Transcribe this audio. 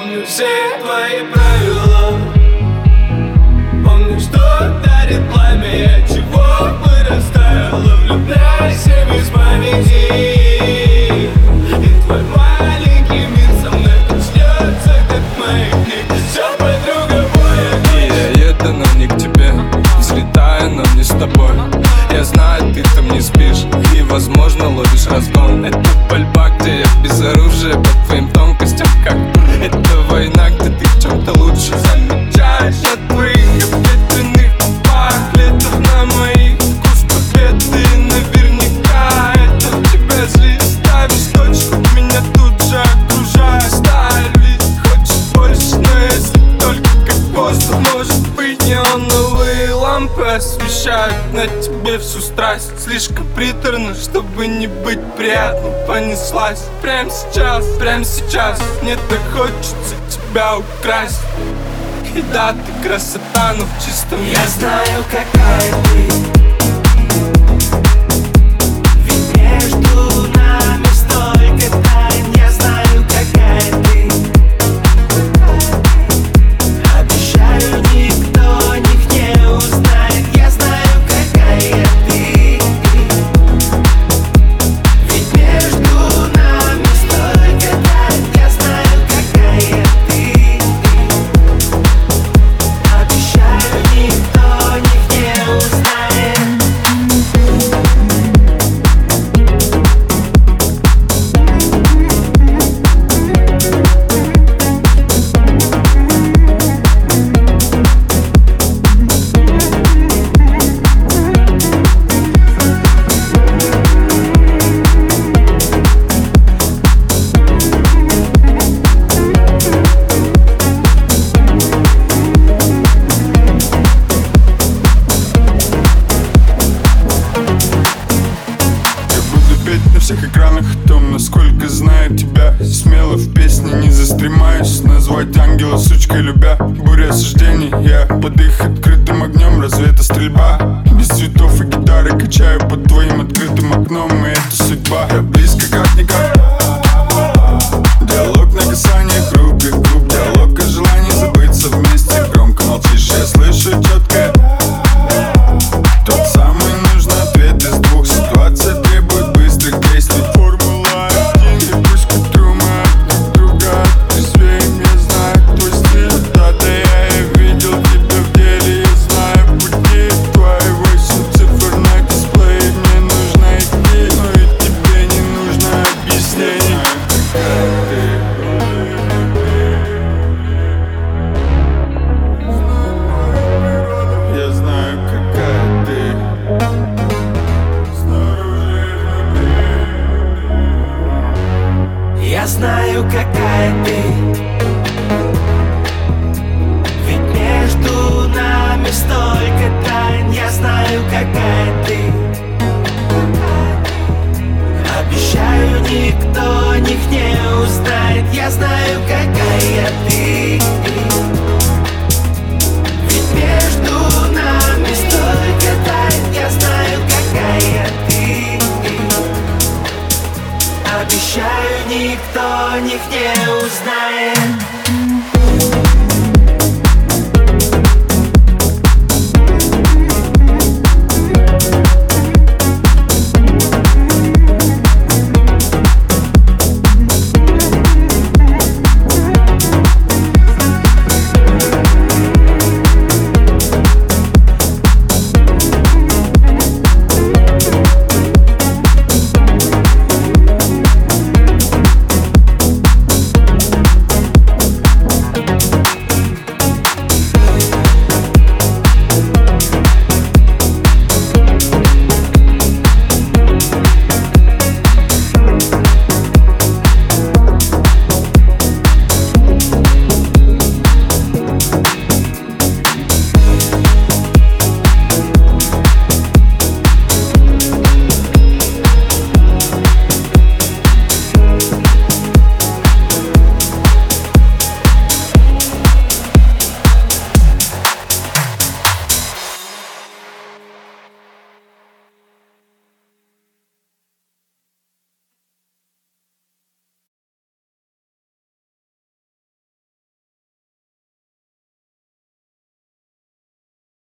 помню все твои правила. Помню, что дарит пламя, я чего бы растаяла. Влюбляйся без памяти И твой маленький мир со мной начнется, как маятник Все, подруга, моя Я еду, но не к тебе. Взлетаю, но не с тобой. Я знаю, ты там не спишь. И, возможно, ловишь разгон. Это лампы Освещают на тебе всю страсть. Слишком приторно, чтобы не быть приятно Понеслась. Прямо сейчас, прямо сейчас Мне так хочется тебя украсть. И да, ты красота, но в чистом Я знаю, какая ты том, насколько знаю тебя. Смело в песне не застремаюсь Назвать ангела сучкой любя. Буря осуждений, я под их открытым огнем. Разве это стрельба? Без цветов и гитары качаю под твоим открытым Я знаю, какая ты. Ведь между нами столько тайн. Я знаю, какая них не узнает